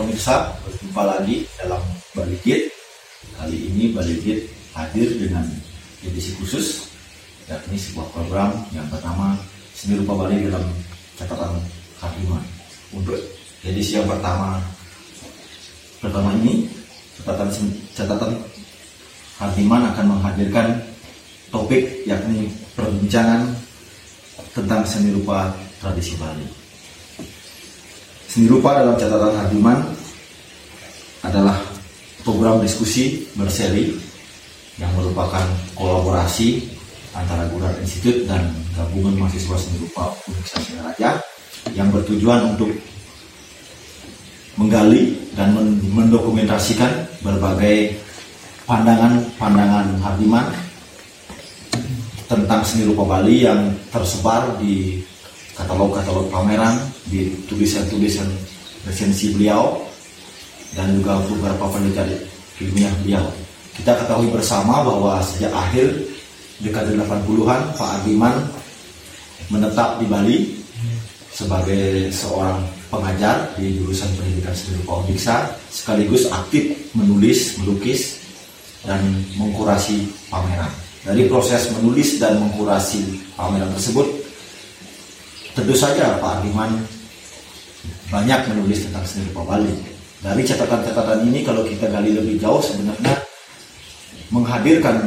pemirsa, berjumpa lagi dalam Bali Gate. Kali ini Bali Gate hadir dengan edisi khusus, yakni sebuah program yang pertama Seni Rupa Bali dalam catatan Kardiman. Untuk edisi yang pertama pertama ini, catatan catatan Kardiman akan menghadirkan topik yakni perbincangan tentang seni rupa tradisi Bali. Seni rupa dalam catatan Hardiman adalah program diskusi berseri yang merupakan kolaborasi antara Gurar Institute dan gabungan mahasiswa seni rupa Universitas Raja yang bertujuan untuk menggali dan mendokumentasikan berbagai pandangan-pandangan Hardiman tentang seni rupa Bali yang tersebar di katalog-katalog pameran, di tulisan-tulisan resensi beliau, dan juga beberapa penelitian ilmiah beliau. Kita ketahui bersama bahwa sejak akhir dekade 80-an Pak Adiman menetap di Bali sebagai seorang pengajar di jurusan pendidikan seni rupa Undiksa sekaligus aktif menulis, melukis dan mengkurasi pameran. Dari proses menulis dan mengkurasi pameran tersebut Tentu saja Pak Ardiman banyak menulis tentang seni rupa Bali. Dari catatan-catatan ini kalau kita gali lebih jauh sebenarnya menghadirkan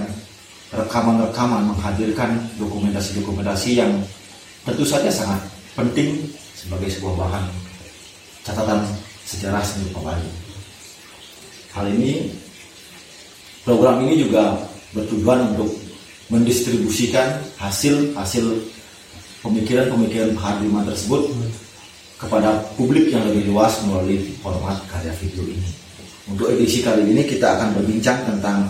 rekaman-rekaman, menghadirkan dokumentasi-dokumentasi yang tentu saja sangat penting sebagai sebuah bahan catatan sejarah seni rupa Bali. Hal ini program ini juga bertujuan untuk mendistribusikan hasil-hasil pemikiran-pemikiran Hardiman tersebut kepada publik yang lebih luas melalui format karya video ini. Untuk edisi kali ini kita akan berbincang tentang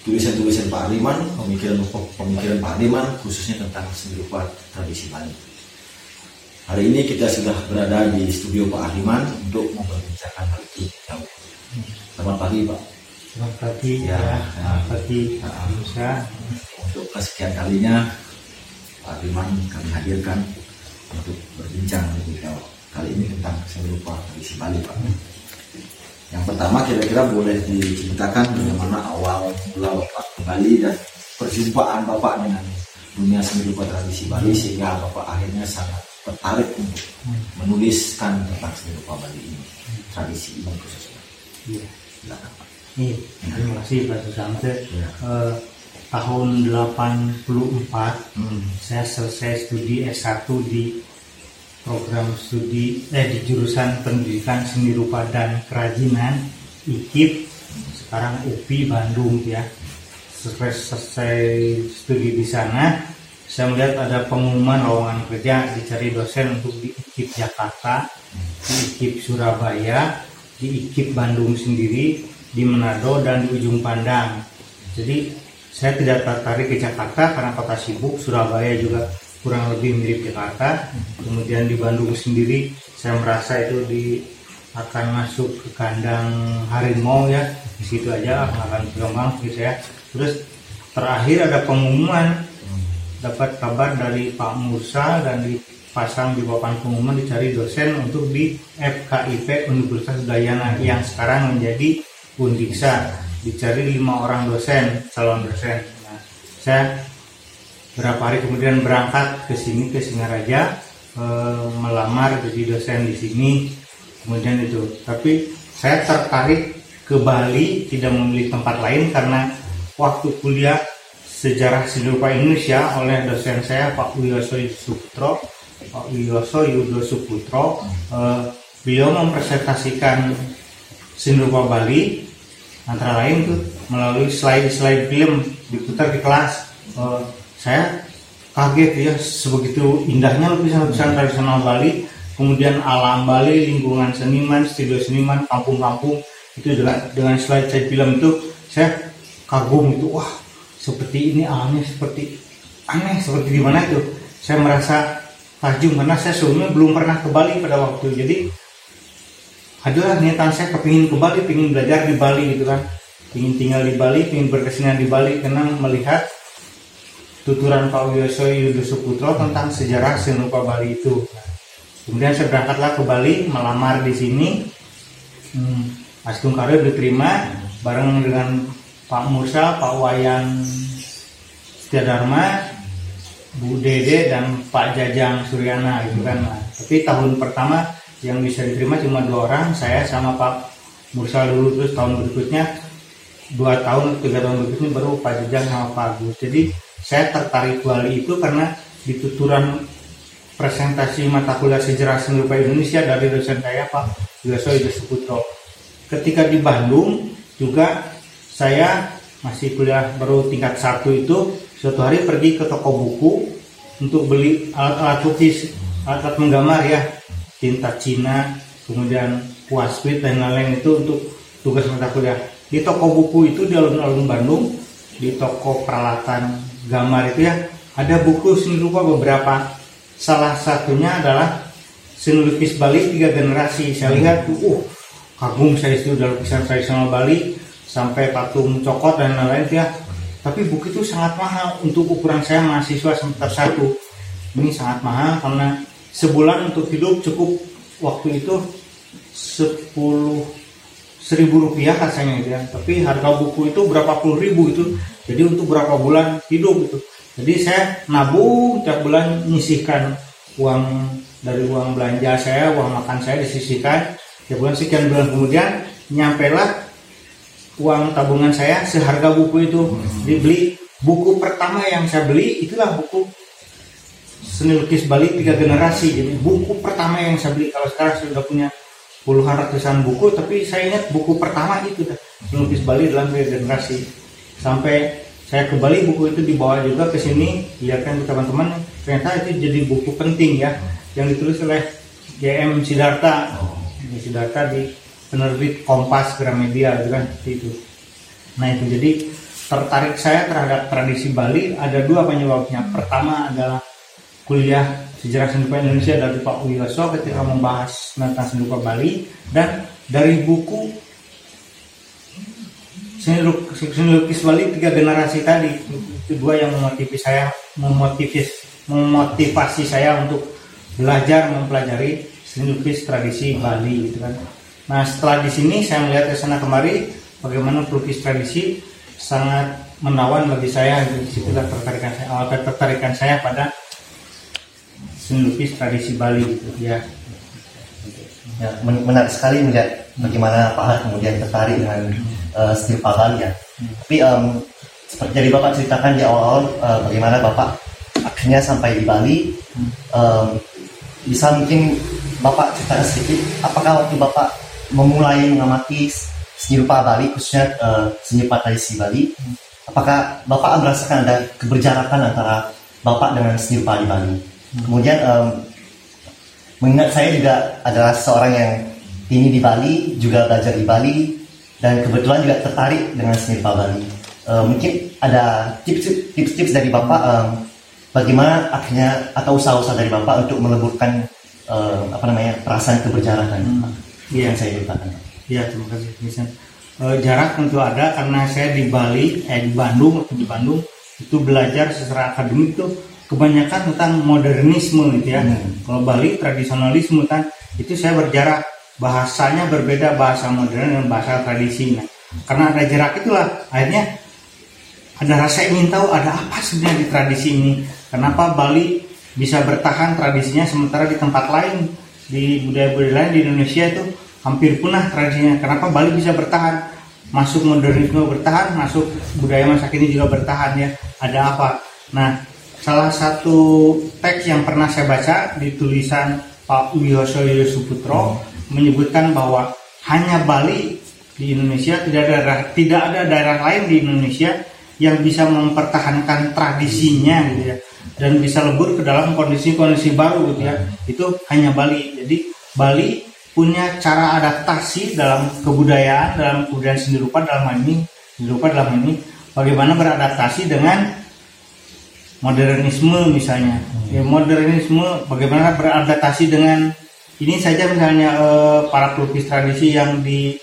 tulisan-tulisan Pak Hardiman, pemikiran-pemikiran Pak Hardiman, khususnya tentang seni rupa tradisi Bali. Hari ini kita sudah berada di studio Pak Hardiman untuk memperbincangkan hal itu. Selamat pagi Pak. Selamat pagi. Ya, ya. Selamat pagi. Ya. Untuk kesekian kalinya Pak Liman kami hadirkan untuk berbincang lebih jauh kali ini tentang seni rupa tradisi Bali Pak. Yang pertama kira-kira boleh diceritakan bagaimana awal mula Bapak ke Bali dan perjumpaan Bapak dengan dunia seni rupa tradisi Bali sehingga Bapak akhirnya sangat tertarik untuk menuliskan tentang seni rupa Bali ini, tradisi ini khususnya. Iya. Silakan Pak. Iya, terima kasih Pak Susanto. Ya. Uh, tahun 84 hmm. saya selesai studi S1 di program studi eh di jurusan pendidikan seni rupa dan kerajinan IKIP sekarang UPI Bandung ya selesai, selesai studi di sana saya melihat ada pengumuman lowongan kerja dicari dosen untuk di IKIP Jakarta di IKIP Surabaya di IKIP Bandung sendiri di Manado dan di Ujung Pandang jadi saya tidak tertarik ke Jakarta karena kota sibuk, Surabaya juga kurang lebih mirip Jakarta. Kemudian di Bandung sendiri saya merasa itu di akan masuk ke kandang harimau ya. Di situ aja akan berkembang gitu ya. Terus terakhir ada pengumuman. Dapat kabar dari Pak Musa dan dipasang di papan pengumuman dicari dosen untuk di FKIP Universitas Udayana yang sekarang menjadi Undiksa dicari lima orang dosen calon dosen. Nah, saya berapa hari kemudian berangkat ke sini ke Singaraja e, melamar jadi dosen di sini kemudian itu. Tapi saya tertarik ke Bali tidak memilih tempat lain karena waktu kuliah sejarah seni Indonesia oleh dosen saya Pak Wiyoso Suputro Pak Wiyoso Yudo Suputro e, beliau mempresentasikan seni Bali antara lain tuh melalui slide-slide film diputar di kelas. Uh, saya kaget ya sebegitu indahnya lukisan-lukisan tradisional Bali. Kemudian alam Bali lingkungan seniman studio seniman kampung-kampung itu dengan dengan slide-slide film itu saya kagum itu wah seperti ini alamnya seperti aneh seperti di mana itu. Saya merasa tajam karena saya sebelumnya belum pernah ke Bali pada waktu jadi adalah niatan saya kepingin ke Bali, ingin belajar di Bali gitu kan, ingin tinggal di Bali, ingin berkesenian di Bali karena melihat tuturan Pak Wiyoso Yudo Suputro tentang sejarah seni rupa Bali itu. Kemudian saya berangkatlah ke Bali, melamar di sini. hmm, Astung Karir diterima bareng dengan Pak Musa, Pak Wayan Setiadharma, Bu Dede dan Pak Jajang Suryana gitu kan. Tapi tahun pertama yang bisa diterima cuma dua orang, saya sama Pak Musa dulu terus tahun berikutnya dua tahun tiga tahun berikutnya baru Pak Jajang sama Pak Agus. Jadi saya tertarik Bali itu karena di tuturan presentasi mata kuliah sejarah seni rupa Indonesia dari dosen saya Pak Yoso Putro. Ketika di Bandung juga saya masih kuliah baru tingkat satu itu suatu hari pergi ke toko buku untuk beli alat-alat lukis alat-alat menggambar ya tinta Cina kemudian kuaspit dan lain-lain itu untuk tugas mata kuliah. Di toko buku itu di alun-alun Bandung di toko peralatan gambar itu ya ada buku seni rupa beberapa. Salah satunya adalah seni lukis Bali tiga generasi. Saya lihat tuh uh kagum saya itu udah lukisan tradisional Bali sampai patung cokot dan lain-lain ya. Tapi buku itu sangat mahal. Untuk ukuran saya mahasiswa semester satu. Ini sangat mahal karena sebulan untuk hidup cukup waktu itu sepuluh seribu rupiah rasanya gitu ya. Tapi harga buku itu berapa puluh ribu itu. Jadi untuk berapa bulan hidup itu jadi saya nabung tiap bulan menyisihkan uang dari uang belanja saya uang makan saya disisihkan. Tiap bulan sekian bulan kemudian nyampelah uang tabungan saya seharga buku itu. Hmm. dibeli. Buku pertama yang saya beli itulah buku seni lukis Bali tiga generasi jadi buku pertama yang saya beli kalau sekarang saya sudah punya puluhan ratusan buku tapi saya ingat buku pertama itu seni lukis Bali dalam tiga generasi sampai saya ke Bali buku itu dibawa juga ke sini lihat kan teman-teman ternyata itu jadi buku penting ya yang ditulis oleh JM Sidarta. Sidarta di penerbit Kompas Gramedia gitu kan itu. Nah itu jadi tertarik saya terhadap tradisi Bali ada dua penyebabnya. Pertama adalah kuliah sejarah seni Indonesia dari Pak Wiyoso ketika membahas tentang seni Bali dan dari buku seni lukis Bali tiga generasi tadi. Itu dua yang memotivasi saya memotivasi memotivasi saya untuk belajar mempelajari seni lukis tradisi Bali gitu kan. Nah setelah di sini saya melihat ke sana kemari bagaimana pelukis tradisi sangat menawan bagi saya di situ tertarikan saya awal tertarikan saya pada seni lukis tradisi Bali gitu ya. Ya, menarik sekali melihat bagaimana Pak Har kemudian tertarik dengan uh, Pak Bali ya. Tapi um, seperti jadi Bapak ceritakan di awal-awal uh, bagaimana Bapak akhirnya sampai di Bali. Um, bisa mungkin Bapak ceritakan sedikit apakah waktu Bapak memulai mengamati seni rupa Bali khususnya uh, seni rupa tradisi Bali apakah Bapak merasakan ada keberjarakan antara Bapak dengan seni rupa di Bali kemudian um, mengingat saya juga adalah seorang yang ini di Bali juga belajar di Bali dan kebetulan juga tertarik dengan seni rupa Bali uh, mungkin ada tips-tips dari Bapak um, bagaimana akhirnya atau usaha-usaha dari Bapak untuk meleburkan uh, apa namanya perasaan keberjarakan hmm Iya, saya ceritakan. Iya, terima kasih. Bisa. E, jarak tentu ada karena saya di Bali, eh di Bandung, di Bandung itu belajar secara akademik itu kebanyakan tentang modernisme gitu ya. Hmm. Kalau Bali tradisionalisme kan itu saya berjarak bahasanya berbeda bahasa modern dan bahasa tradisi. Nah, karena ada jarak itulah akhirnya ada rasa ingin tahu ada apa sebenarnya di tradisi ini. Kenapa Bali bisa bertahan tradisinya sementara di tempat lain di budaya-budaya lain di Indonesia itu hampir punah tradisinya. Kenapa Bali bisa bertahan? Masuk modernisme bertahan, masuk budaya masa kini juga bertahan ya. Ada apa? Nah, salah satu teks yang pernah saya baca di tulisan Pak Wiyoso Suputro hmm. menyebutkan bahwa hanya Bali di Indonesia tidak ada tidak ada daerah lain di Indonesia yang bisa mempertahankan tradisinya gitu ya dan bisa lebur ke dalam kondisi-kondisi baru gitu ya. Itu hanya Bali. Jadi Bali punya cara adaptasi dalam kebudayaan dalam kebudayaan seni rupa dalam ini seni rupa dalam ini bagaimana beradaptasi dengan modernisme misalnya. Ya, modernisme bagaimana beradaptasi dengan ini saja misalnya eh, para pelukis tradisi yang di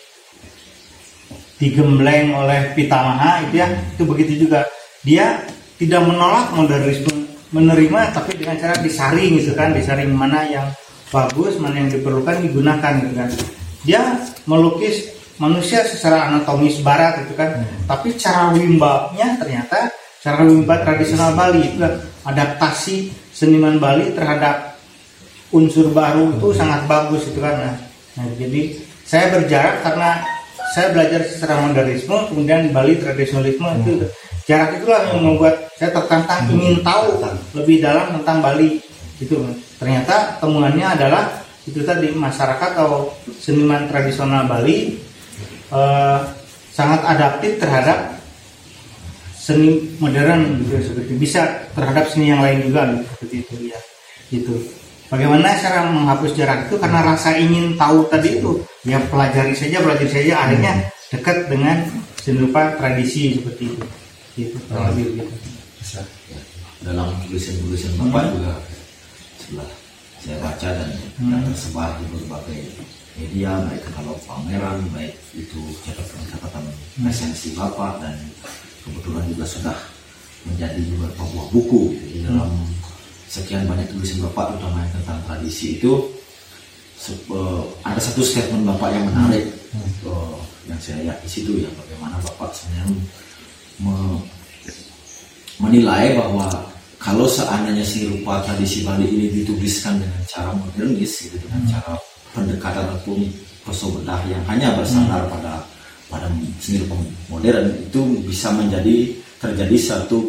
digembleng oleh Pitamaha itu ya itu begitu juga. Dia tidak menolak modernisme menerima tapi dengan cara disaring gitu kan disaring mana yang bagus mana yang diperlukan digunakan gitu kan. Dia melukis manusia secara anatomis barat itu kan. Tapi cara wimbabnya ternyata cara wimba tradisional Bali itu kan adaptasi seniman Bali terhadap unsur baru itu sangat bagus itu kan nah, nah, jadi saya berjarak karena saya belajar secara modernisme kemudian Bali tradisionalisme itu jarak itulah yang membuat saya tertantang ingin tahu lebih dalam tentang Bali itu ternyata temuannya adalah itu tadi masyarakat atau seniman tradisional Bali eh, sangat adaptif terhadap seni modern gitu seperti bisa terhadap seni yang lain juga gitu, seperti itu ya gitu. Bagaimana cara menghapus jarak itu? Karena rasa ingin tahu tadi itu. Ya pelajari saja pelajari saja akhirnya dekat dengan seni rupa tradisi seperti itu gitu kurang lebih gitu. Ya, dalam tulisan-tulisan bapak juga setelah saya baca dan, dan tersebar di berbagai media baik katalog pameran baik itu catatan-catatan resensi bapak dan kebetulan juga sudah menjadi beberapa buah buku di dalam sekian banyak tulisan bapak terutama tentang tradisi itu eh, ada satu statement bapak yang menarik eh, yang saya lihat di situ ya bagaimana bapak sebenarnya me- menilai bahwa kalau seandainya si rupa tradisi Bali ini dituliskan dengan cara modernis gitu dengan cara pendekatan ataupun persobedah yang hanya bersandar pada pada seni rupa modern itu bisa menjadi terjadi satu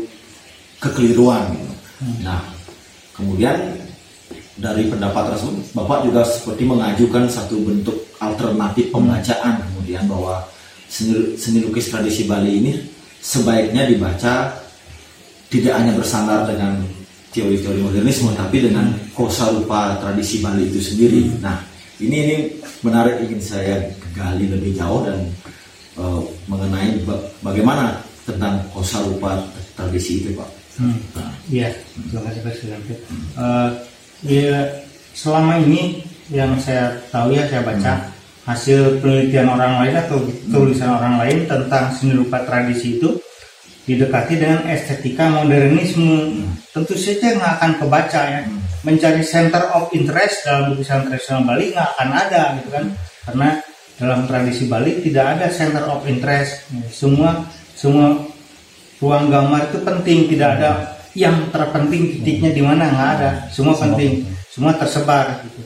kekeliruan gitu. Nah, kemudian dari pendapat tersebut Bapak juga seperti mengajukan satu bentuk alternatif pembacaan kemudian bahwa seni, seni lukis tradisi Bali ini sebaiknya dibaca tidak hanya bersandar dengan teori-teori modernisme tapi dengan kosa rupa tradisi Bali itu sendiri. Nah, ini ini menarik ingin saya gali lebih jauh dan eh, mengenai ba- bagaimana tentang kosa rupa tradisi itu, Pak. Hmm. Nah, Iya, terima kasih Pak. Eh, ya, selama ini yang saya tahu ya saya baca hasil penelitian orang lain atau tulisan orang lain tentang seni rupa tradisi itu didekati dengan estetika modernisme. Tentu saja nggak akan kebaca ya. Mencari center of interest dalam lukisan tradisional Bali nggak akan ada gitu kan, karena dalam tradisi Bali tidak ada center of interest. Semua semua ruang gambar itu penting tidak ada yang terpenting titiknya di mana nggak ada semua penting semua tersebar gitu.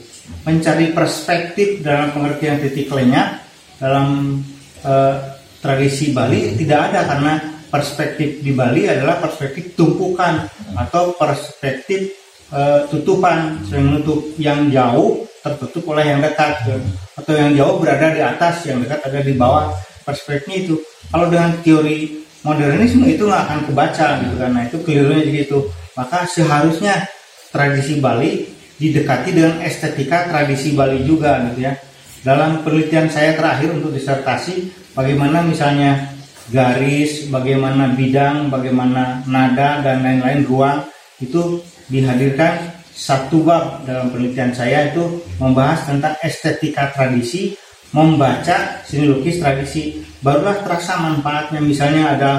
mencari perspektif dalam pengertian titik lenyap dalam eh, tradisi Bali tidak ada karena perspektif di Bali adalah perspektif tumpukan atau perspektif eh, tutupan yang menutup yang jauh tertutup oleh yang dekat gitu. atau yang jauh berada di atas yang dekat ada di bawah. Perspektifnya itu kalau dengan teori modernisme itu nggak akan kebaca gitu karena itu kelirunya jadi itu. Maka seharusnya tradisi Bali didekati dengan estetika tradisi Bali juga gitu ya. Dalam penelitian saya terakhir untuk disertasi bagaimana misalnya garis bagaimana bidang bagaimana nada dan lain-lain ruang itu dihadirkan satu bab dalam penelitian saya itu membahas tentang estetika tradisi membaca seni lukis tradisi. Barulah terasa manfaatnya. Misalnya ada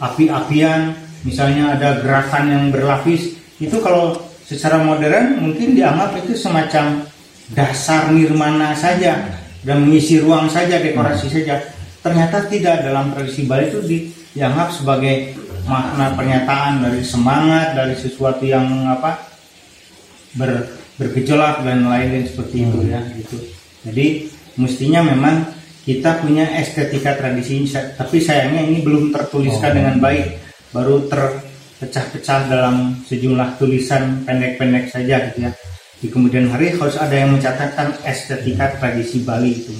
api-apian misalnya ada gerakan yang berlapis. Itu kalau secara modern mungkin dianggap itu semacam dasar nirmana saja dan mengisi ruang saja dekorasi saja. Ternyata tidak. Dalam tradisi Bali itu di- dianggap sebagai makna pernyataan dari semangat dari sesuatu yang apa ber, bergejolak dan lain-lain seperti itu ya gitu. Jadi mestinya memang kita punya estetika tradisi tapi sayangnya ini belum tertuliskan Oh. dengan baik baru terpecah-pecah dalam sejumlah tulisan pendek-pendek saja gitu ya. Di kemudian hari harus ada yang mencatatkan estetika tradisi Bali itu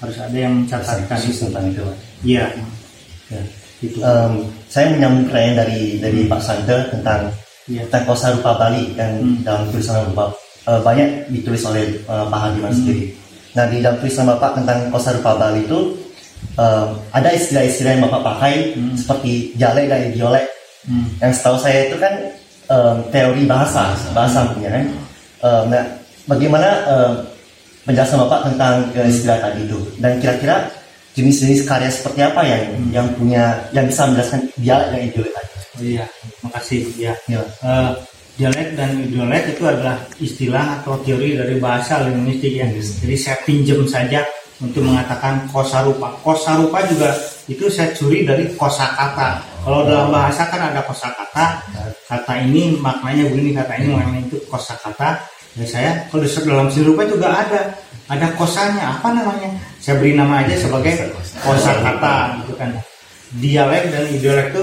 harus ada yang mencatatkan itu. tentang itu. Iya, Ya. itu. Em, saya menyambung pertanyaan dari dari Pak Sante tentang Iya. tentang kosa rupa Bali yang Hmm. dalam tulisan Bapak eh, banyak ditulis oleh eh, Pak Hadiman sendiri. Nah di dalam tulisan Bapak tentang kosa rupa Bali itu em, ada istilah-istilah yang Bapak pakai Hmm. seperti jale dan idiolek. Hmm. Yang setahu saya itu kan em, teori bahasa bahasa punya kan. Em, nah bagaimana em, penjelasan Bapak tentang eh, istilah tadi itu dan kira-kira jenis-jenis karya seperti apa yang yang punya yang bisa menjelaskan dialek dan idiolek tadi? Oh iya, makasih ya. Ya. Eh, dialek dan idiolek itu adalah istilah atau teori dari bahasa linguistik yang jadi saya pinjam saja untuk mengatakan kosarupa. Kosarupa juga itu saya curi dari kosakata. Kalau dalam bahasa kan ada kosakata, kata ini maknanya begini, kata ini maknanya itu kosakata. Ya saya kalau dalam seni rupa juga ada, ada kosanya apa namanya? Saya beri nama aja sebagai kosakata gitu kan. Dialek dan ideolek itu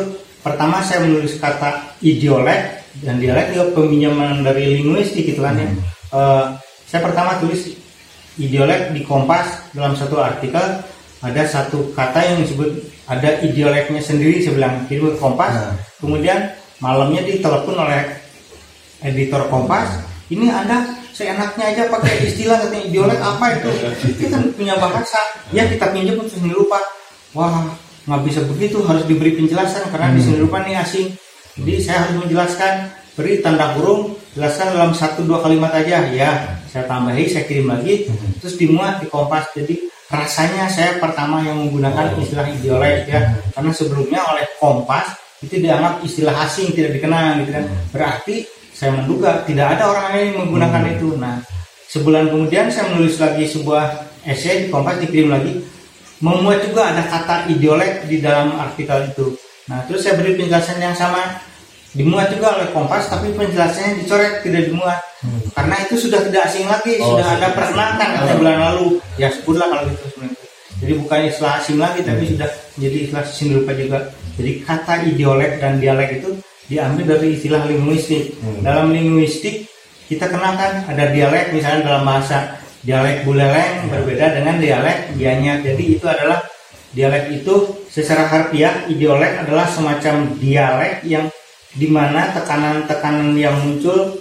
pertama saya menulis kata ideolek dan dialek juga peminjaman dari linguistik gitu kan ya. Eh, saya pertama tulis ideolek di Kompas dalam satu artikel ada satu kata yang disebut ada ideoleknya sendiri saya bilang. Itu Kompas Nah. kemudian malamnya ditelepon oleh editor Kompas ini anda seenaknya aja pakai istilah katanya ideolek apa itu? Kita punya bahasa. Ya kita pinjam seni rupa wah nggak bisa begitu harus diberi penjelasan karena di seni rupa ini asing. Jadi saya harus menjelaskan beri tanda kurung jelaskan dalam satu dua kalimat aja. Ya saya tambahi saya kirim lagi. Terus dimuat di kompas. Jadi rasanya saya pertama yang menggunakan istilah ideolek ya. Karena sebelumnya oleh kompas itu dianggap istilah asing tidak dikenal gitu kan. Berarti saya menduga tidak ada orang lain yang menggunakan itu. Nah sebulan kemudian saya menulis lagi sebuah essay di kompas dikirim lagi memuat juga ada kata ideolek di dalam artikel itu. Nah terus saya beri penjelasan yang sama. Dimuat juga oleh Kompas tapi penjelasannya dicoret tidak dimuat. Karena itu sudah tidak asing lagi Oh, sudah ada sudah. perkenalkan katanya bulan lalu. Ya sebutlah kalau gitu sebenarnya. Jadi bukan istilah asing lagi tapi sudah menjadi istilah seni rupa juga. Jadi kata ideolek dan dialek itu diambil dari istilah linguistik. Dalam linguistik kita kenalkan ada dialek misalnya dalam bahasa dialek buleleng berbeda dengan dialek gianyar jadi itu adalah dialek itu secara harfiah ideolek adalah semacam dialek yang di mana tekanan-tekanan yang muncul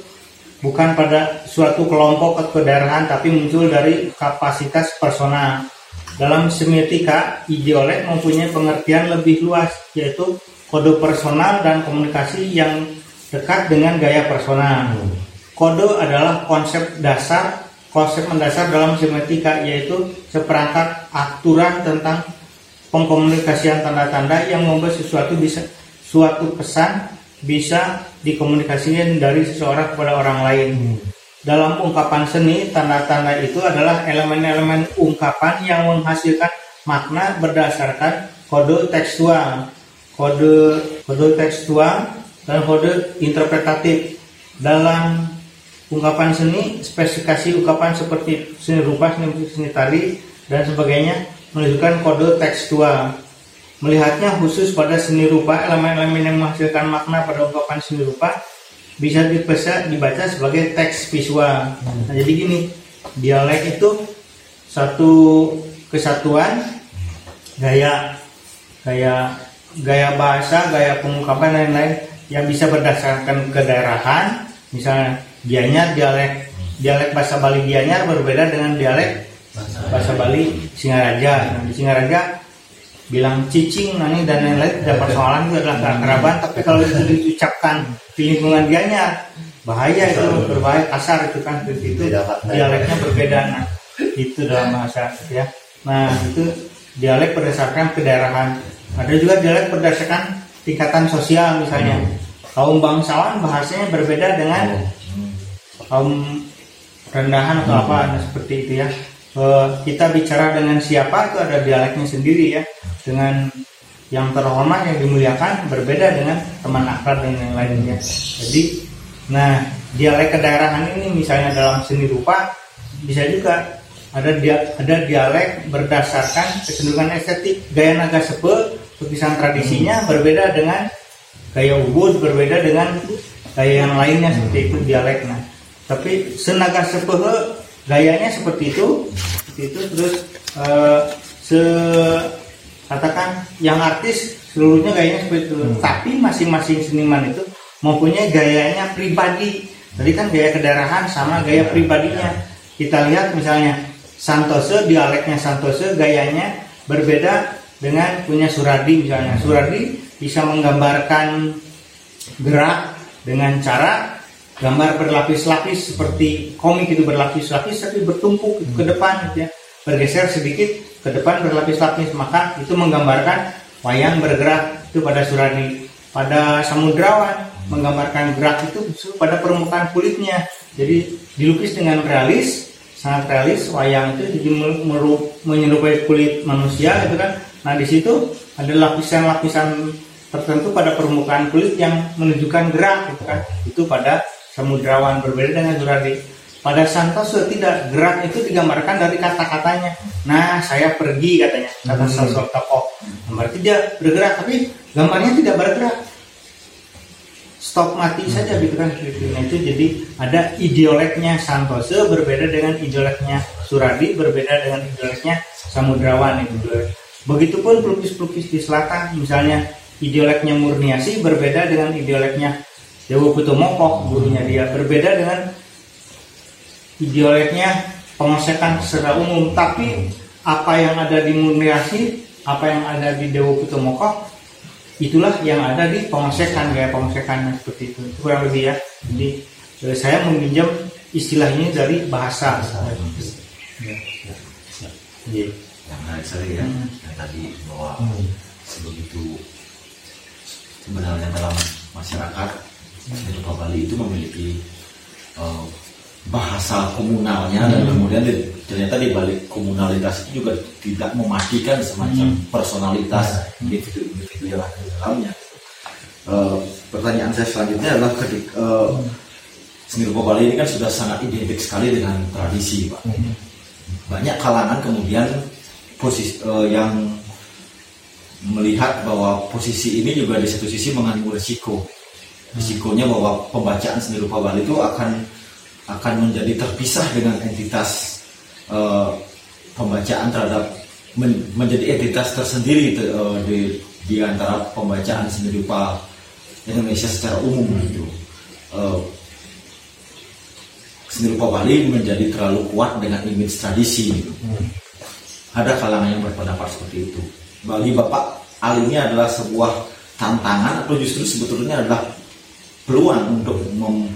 bukan pada suatu kelompok atau kedaerahan tapi muncul dari kapasitas personal. Dalam semiotika, ideolek mempunyai pengertian lebih luas yaitu kode personal dan komunikasi yang dekat dengan gaya personal. Kode adalah konsep dasar, konsep mendasar dalam semiotika yaitu seperangkat aturan tentang pengkomunikasian tanda-tanda yang membuat sesuatu bisa suatu pesan bisa dikomunikasikan dari seseorang kepada orang lain. Dalam ungkapan seni, tanda-tanda itu adalah elemen-elemen ungkapan yang menghasilkan makna berdasarkan kode tekstual, kode kode tekstual dan kode interpretatif. Dalam ungkapan seni, spesifikasi ungkapan seperti seni rupa, seni musik, seni tari dan sebagainya menunjukkan kode tekstual. Melihatnya khusus pada seni rupa, elemen-elemen yang menghasilkan makna pada ungkapan seni rupa bisa dibaca, dibaca sebagai teks visual. Nah, jadi gini, dialek itu satu kesatuan gaya gaya gaya bahasa, gaya pengungkapan dan lain-lain yang bisa berdasarkan kedaerahan. Misalnya Gianyar dialek dialek bahasa Bali Gianyar berbeda dengan dialek bahasa Bali Singaraja. Nah, di Singaraja bilang cicing nani dan lain-lain tidak persoalan itu adalah keakraban. Tapi kalau itu diucapkan di lingkungan dianya bahaya itu berbahaya kasar itu kan itu makna. dialeknya berbeda. Nah itu dalam bahasa ya. Nah itu dialek berdasarkan kedaerahan. Ada juga dialek berdasarkan tingkatan sosial misalnya. Kaum bangsawan bahasanya berbeda dengan kaum rendahan atau apa nah, seperti itu ya. Eh, kita bicara dengan siapa itu ada dialeknya sendiri ya. Dengan yang terhormat yang dimuliakan berbeda dengan teman akrab dan yang lainnya jadi nah dialek kedaerahan ini misalnya dalam seni rupa bisa juga ada dia ada dialek berdasarkan kecenderungan estetik. Gaya naga sepe lukisan tradisinya berbeda dengan gaya ubud berbeda dengan gaya yang lainnya seperti itu dialek nah tapi senaga sepehe gayanya seperti itu. Seperti itu terus eh, se katakan yang artis seluruhnya gayanya seperti itu. Tapi masing-masing seniman itu mempunyai gayanya pribadi. Jadi kan gaya kedaerahan sama gaya pribadinya. kita lihat misalnya Santoso dialeknya Santoso gayanya berbeda dengan punya Suradi misalnya. Suradi bisa menggambarkan gerak dengan cara gambar berlapis-lapis seperti komik itu berlapis-lapis tapi bertumpuk ke depan gitu ya. Bergeser sedikit ke depan berlapis-lapis maka itu menggambarkan wayang bergerak itu pada Suradi pada Samudrawan menggambarkan gerak itu justru pada permukaan kulitnya. Jadi dilukis dengan realis sangat realis wayang itu jadi menyerupai kulit manusia gitu kan. Nah di situ ada lapisan-lapisan tertentu pada permukaan kulit yang menunjukkan gerak gitu kan. Itu pada samudrawan berbeda dengan Suradi pada Santoso tidak gerak itu digambarkan dari kata-katanya. Nah saya pergi katanya. Kata sosok tokoh. Berarti dia bergerak tapi gambarnya tidak bergerak. Stop mati saja gitu kan. Nah, itu jadi ada ideoleknya Santoso berbeda dengan ideoleknya Suradi berbeda dengan ideoleknya Samudrawan itu begitupun pelukis-pelukis di selatan. Misalnya ideoleknya Murniasi berbeda dengan ideoleknya Dewa Putomoko gurunya dia. Berbeda dengan ideoleknya pengosekan secara umum. Tapi apa yang ada di Murniasi apa yang ada di Dewa Putomoko itulah yang ada di pengosekan gaya pengosekan seperti itu. Itu kurang lebih ya. Jadi eh, saya meminjam istilahnya dari bahasa. Ya. Iya. yang menarik sekali ya Hmm. yang tadi bahwa sebegitu sebenarnya dalam masyarakat seni rupa Bali itu memiliki eh, bahasa komunalnya dan kemudian di- ternyata di balik komunalitas itu juga tidak mematikan semacam personalitas individu-individu yang ada di dalamnya. Eh, pertanyaan saya selanjutnya adalah ketika eh, seni rupa Bali ini kan sudah sangat identik sekali dengan tradisi, Pak. Banyak kalangan kemudian posisi eh, yang melihat bahwa posisi ini juga di satu sisi mengandung risiko risikonya bahwa pembacaan seni rupa Bali itu akan akan menjadi terpisah dengan entitas eh, pembacaan terhadap men- menjadi entitas tersendiri te- eh, di di antara pembacaan seni rupa Indonesia secara umum gitu. Eh, seni rupa Bali menjadi terlalu kuat dengan image tradisi gitu. Ada kalangan yang berpendapat seperti itu. Bagi Bapak, hal ini adalah sebuah tantangan atau justru sebetulnya adalah peluang untuk mem-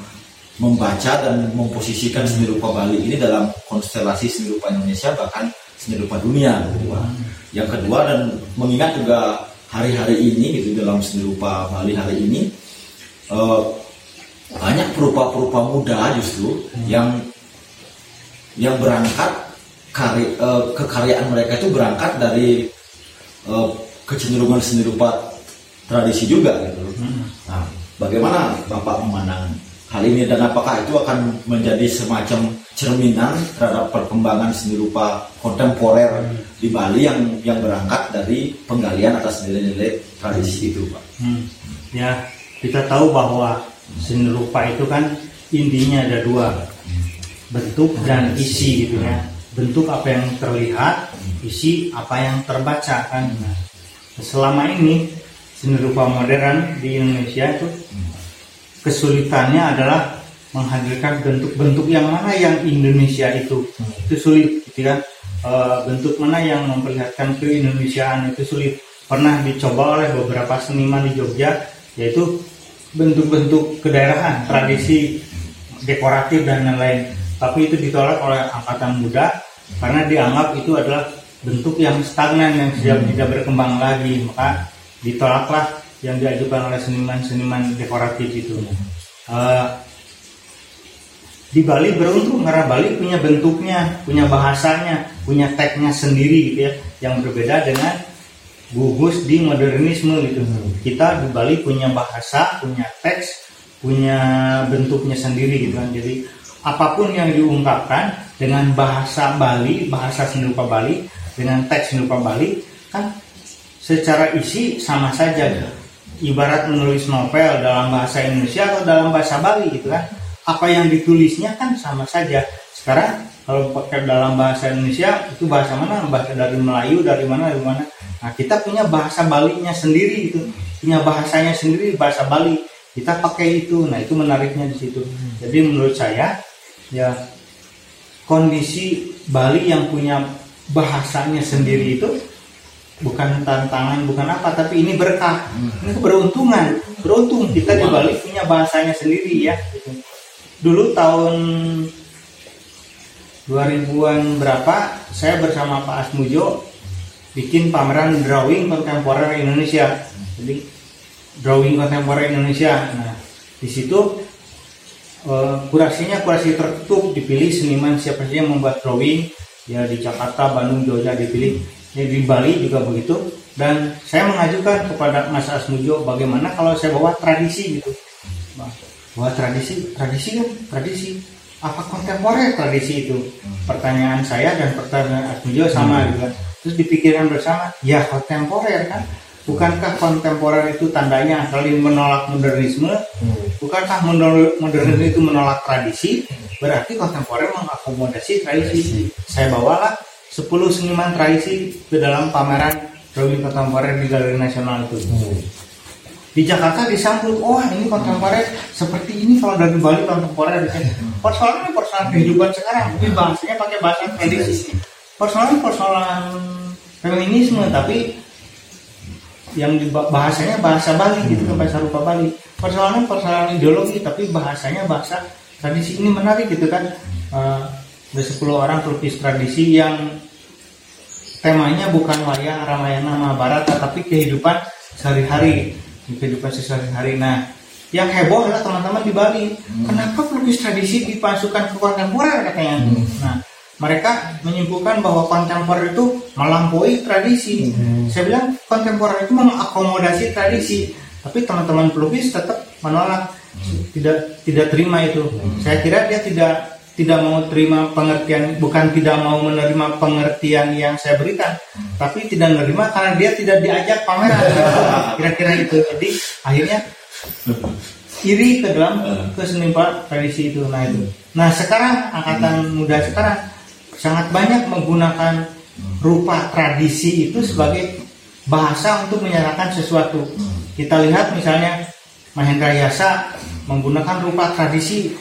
membaca dan memposisikan seni rupa Bali ini dalam konstelasi seni rupa Indonesia bahkan seni rupa dunia gitu Pak. Yang kedua dan mengingat juga hari-hari ini gitu dalam seni rupa Bali hari ini eh, banyak perupa-perupa muda justru yang yang berangkat kari, eh, kekaryaan mereka itu berangkat dari eh, kecenderungan seni rupa tradisi juga gitu. Nah, bagaimana Bapak memandang hal ini dan apakah itu akan menjadi semacam cerminan terhadap perkembangan seni rupa kontemporer di Bali yang yang berangkat dari penggalian atas nilai-nilai tradisi itu, Pak? Hmm. Ya, kita tahu bahwa seni rupa itu kan intinya ada dua, bentuk dan isi gitu ya. Bentuk apa yang terlihat, isi apa yang terbaca kan. Nah, selama ini seni rupa modern di Indonesia itu kesulitannya adalah menghadirkan bentuk-bentuk yang mana yang Indonesia itu itu sulit gitu kan Eh, bentuk mana yang memperlihatkan keindonesiaan itu sulit. Pernah dicoba oleh beberapa seniman di Jogja yaitu bentuk-bentuk kedaerahan tradisi dekoratif dan lain-lain. Tapi itu ditolak oleh angkatan muda karena dianggap itu adalah bentuk yang stagnan yang tidak, tidak berkembang lagi. Maka ditolaklah yang diajukan oleh seniman-seniman dekoratif itu Eh, di Bali beruntung karena Bali punya bentuknya, punya bahasanya, punya tagnya sendiri gitu ya, yang berbeda dengan gugus di modernisme gitu. Kita di Bali punya bahasa, punya teks, punya bentuknya sendiri gitu kan. Jadi apa pun yang diungkapkan dengan bahasa Bali, bahasa seni Bali, dengan teks seni Bali kan secara isi sama saja. Ibarat menulis novel dalam bahasa Indonesia atau dalam bahasa Bali gitu kan apa yang ditulisnya kan sama saja. Sekarang kalau pakai dalam bahasa Indonesia itu bahasa mana? Bahasa dari Melayu, dari mana, dari mana? Nah kita punya bahasa Bali-nya sendiri itu, punya bahasanya sendiri bahasa Bali. Kita pakai itu, nah itu menariknya di situ. Jadi menurut saya ya kondisi Bali yang punya bahasanya sendiri itu bukan tantangan, bukan apa, tapi ini berkah, ini keberuntungan, beruntung kita di Bali punya bahasanya sendiri ya. Dulu tahun 2000-an berapa saya bersama Pak Asmujo bikin pameran drawing kontemporer Indonesia. Jadi drawing kontemporer Indonesia. Nah, di situ eh, kurasinya kurasi tertutup dipilih seniman siapa saja yang membuat drawing ya di Jakarta, Bandung, Jogja dipilih di Bali juga begitu. Dan saya mengajukan kepada Mas Asmujo bagaimana kalau saya bawa tradisi gitu. Bawa tradisi tradisi kan? Tradisi. Apa kontemporer tradisi itu? Pertanyaan saya dan pertanyaan Asmujo sama gitu kan terus dipikirkan bersama ya kontemporer kan? Bukankah kontemporer itu tandanya saling menolak modernisme? Bukankah moder- modernisme itu menolak tradisi? Berarti kontemporer mengakomodasi tradisi. Saya bawalah 10 seniman tradisi ke dalam pameran drawing kontemporer di Galeri Nasional itu. Di Jakarta disambut oh ini kontemporer seperti ini kalau dari Bali kontemporer. Di sini persoalannya persoalan kehidupan sekarang tapi bahasanya pakai bahasa tradisi. Persoalan persoalan feminisme tapi yang bahasanya bahasa Bali gitu kan bahasa rupa Bali. Persoalan persoalan ideologi tapi bahasanya bahasa tradisi. Ini menarik gitu kan Eh, ada 10 orang pelukis tradisi yang temanya bukan wayang Ramayana Mahabharata tapi kehidupan sehari-hari. Kehidupan sehari-hari. Nah yang heboh adalah teman-teman di Bali. Kenapa pelukis tradisi dipasukan ke kontemporer katanya? Nah mereka menyimpulkan bahwa kontemporer itu melampaui tradisi. Saya bilang kontemporer itu mengakomodasi tradisi. Tapi teman-teman pelukis tetap menolak. Tidak tidak terima itu. Saya kira dia tidak tidak mau terima pengertian bukan tidak mau menerima pengertian yang saya berikan tapi tidak menerima karena dia tidak diajak pameran. Kira-kira itu. Jadi akhirnya iri ke dalam ke seni tradisi itu. Nah itu. Nah sekarang angkatan muda sekarang sangat banyak menggunakan rupa tradisi itu sebagai bahasa untuk menyatakan sesuatu. Kita lihat misalnya Mahendra Yasa menggunakan rupa tradisi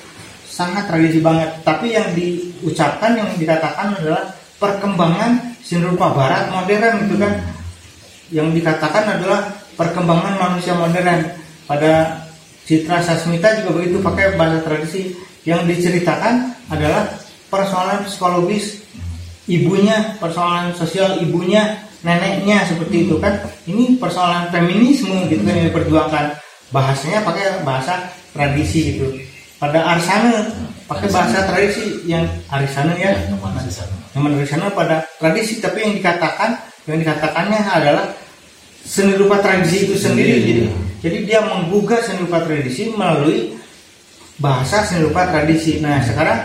sangat tradisi banget. Tapi yang diucapkan yang dikatakan adalah perkembangan seni rupa barat modern gitu kan. Yang dikatakan adalah perkembangan manusia modern. Pada Citra Sasmita juga begitu pakai bahasa tradisi. Yang diceritakan adalah persoalan psikologis ibunya persoalan sosial ibunya neneknya seperti itu kan. Ini persoalan feminisme gitu kan yang diperjuangkan. Bahasanya pakai bahasa tradisi gitu pada Arsana pakai bahasa tradisi yang Arisana ya. Nyaman sana. yang dari sana pada tradisi tapi yang dikatakan yang dikatakannya adalah seni rupa tradisi itu sendiri jadi ya. jadi dia menggugah seni rupa tradisi melalui bahasa seni rupa tradisi. Nah sekarang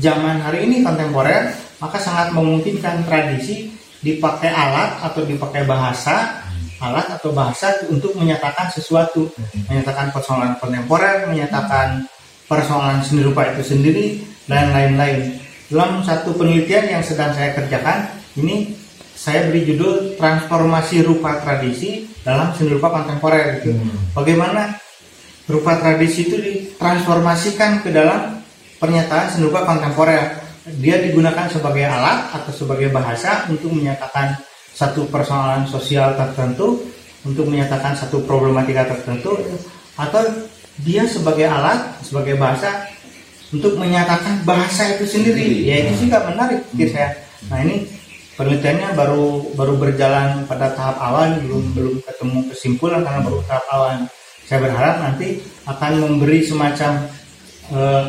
zaman hari ini kontemporer maka sangat memungkinkan tradisi dipakai alat atau dipakai bahasa alat atau bahasa untuk menyatakan sesuatu. Menyatakan persoalan kontemporer menyatakan persoalan seni rupa itu sendiri dan lain-lain dalam satu penelitian yang sedang saya kerjakan ini saya beri judul transformasi rupa tradisi dalam seni rupa kontemporer gitu. Bagaimana rupa tradisi itu ditransformasikan ke dalam pernyataan seni rupa kontemporer. Dia digunakan sebagai alat atau sebagai bahasa untuk menyatakan satu persoalan sosial tertentu, untuk menyatakan satu problematika tertentu, atau dia sebagai alat, sebagai bahasa untuk menyatakan bahasa itu sendiri. Ya itu juga menarik pikir saya. Nah ini penelitiannya baru baru berjalan pada tahap awal, belum belum ketemu kesimpulan karena baru tahap awal. Saya berharap nanti akan memberi semacam eh,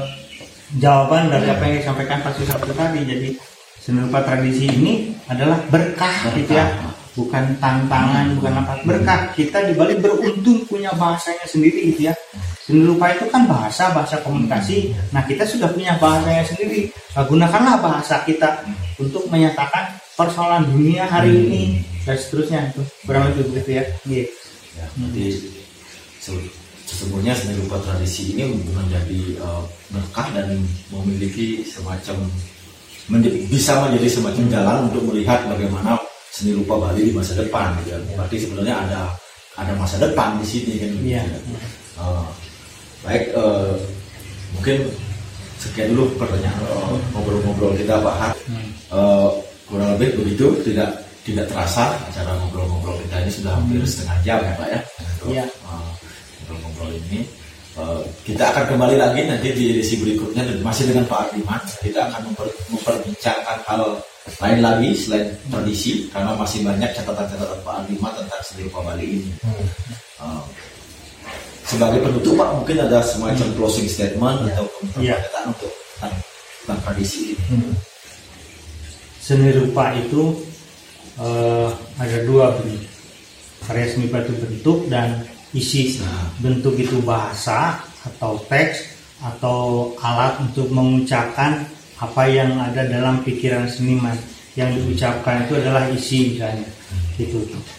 jawaban dari apa yang disampaikan Pak Susabto tadi. Jadi seni rupa tradisi ini adalah berkah, gitu ya, bukan tantangan, bukan apa berkah. Kita di Bali beruntung punya bahasanya sendiri gitu ya. Seni rupa itu kan bahasa, bahasa komunikasi. Nah kita sudah punya bahasanya sendiri. Nah, gunakanlah bahasa kita untuk menyatakan persoalan dunia hari ini dan seterusnya itu kurang lebih begitu ya. Iya. Ya, jadi se- sesungguhnya seni rupa tradisi ini menjadi eh, berkah dan memiliki semacam bisa menjadi semacam jalan untuk melihat bagaimana seni rupa Bali di masa depan. Gitu. ya. Berarti sebenarnya ada ada masa depan di sini kan. Iya. Eh, baik, eh, mungkin sekian dulu pertanyaan ngobrol-ngobrol kita Pak Har. Hmm. Eh, kurang lebih begitu tidak tidak terasa acara ngobrol-ngobrol kita ini sudah hampir setengah jam ya Pak ya Iya. eh, ngobrol-ngobrol ini Eh, kita akan kembali lagi nanti di edisi berikutnya dan masih dengan Pak Ardiman kita akan memper- memperbincangkan hal lain lagi selain tradisi karena masih banyak catatan-catatan Pak Ardiman tentang seni Bali ini. Eh, sebagai penutup Pak mungkin ada semacam closing statement Ya. atau Ya. pernyataan untuk tentang tradisi ini. Hmm. Seni rupa itu eh, ada dua bentuk. Karya seni rupa itu bentuk dan isi. Nah. Bentuk itu bahasa atau teks atau alat untuk mengucapkan apa yang ada dalam pikiran seniman. Yang diucapkan itu adalah isi misalnya. Gitu.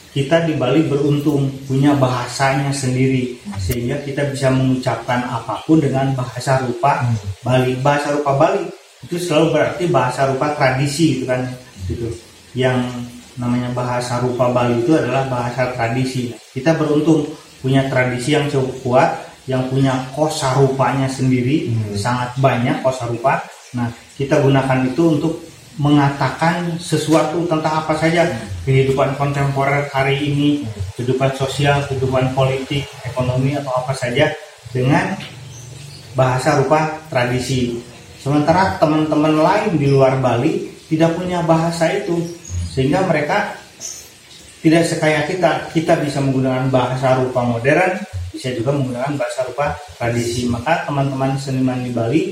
Kita di Bali beruntung punya bahasanya sendiri sehingga kita bisa mengucapkan apa pun dengan bahasa rupa Bali. Bahasa rupa Bali itu selalu berarti bahasa rupa tradisi gitu kan gitu yang namanya bahasa rupa Bali itu adalah bahasa tradisi kita beruntung punya tradisi yang cukup kuat yang punya kosa rupanya sendiri Hmm. sangat banyak kosa rupa nah kita gunakan itu untuk mengatakan sesuatu tentang apa saja kehidupan kontemporer hari ini kehidupan sosial kehidupan politik ekonomi atau apa saja dengan bahasa rupa tradisi. Sementara teman-teman lain di luar Bali tidak punya bahasa itu, sehingga mereka tidak sekaya kita. Kita bisa menggunakan bahasa rupa modern, bisa juga menggunakan bahasa rupa tradisi. Maka teman-teman seniman di Bali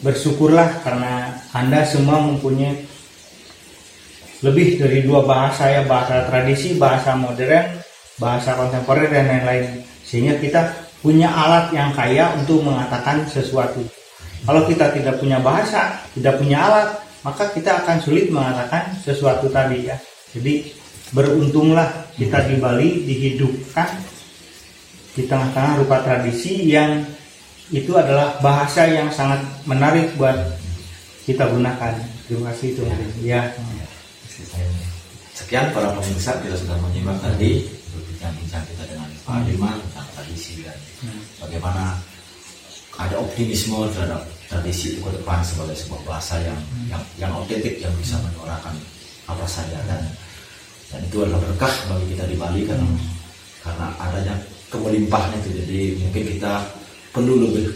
bersyukurlah karena Anda semua mempunyai lebih dari dua bahasa ya bahasa tradisi, bahasa modern, bahasa kontemporer dan lain-lain. Sehingga kita punya alat yang kaya untuk mengatakan sesuatu. Kalau kita tidak punya bahasa, tidak punya alat, maka kita akan sulit mengatakan sesuatu tadi ya. Jadi beruntunglah kita di Bali dihidupkan di tengah-tengah rupa tradisi yang itu adalah bahasa yang sangat menarik buat kita gunakan. Terima kasih Tuhan. Ya. Sekian para pemirsa kita sudah menyimak tadi berbincang-bincang kita dengan Pak Dirman tentang tradisi dan bagaimana ada optimisme terhadap tradisi itu ke depan sebagai sebuah bahasa yang yang yang otentik yang bisa menyuarakan apa saja. Dan dan itu adalah berkah bagi kita di Bali karena karena adanya kemelimpahan itu. Jadi mungkin kita perlu lebih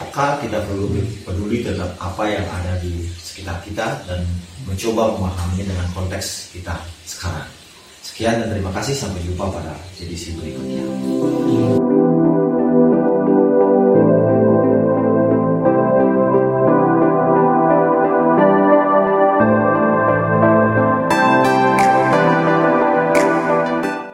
peka kita perlu peduli terhadap apa yang ada di sekitar kita dan mencoba memahaminya dengan konteks kita sekarang. Sekian dan terima kasih sampai jumpa pada edisi berikutnya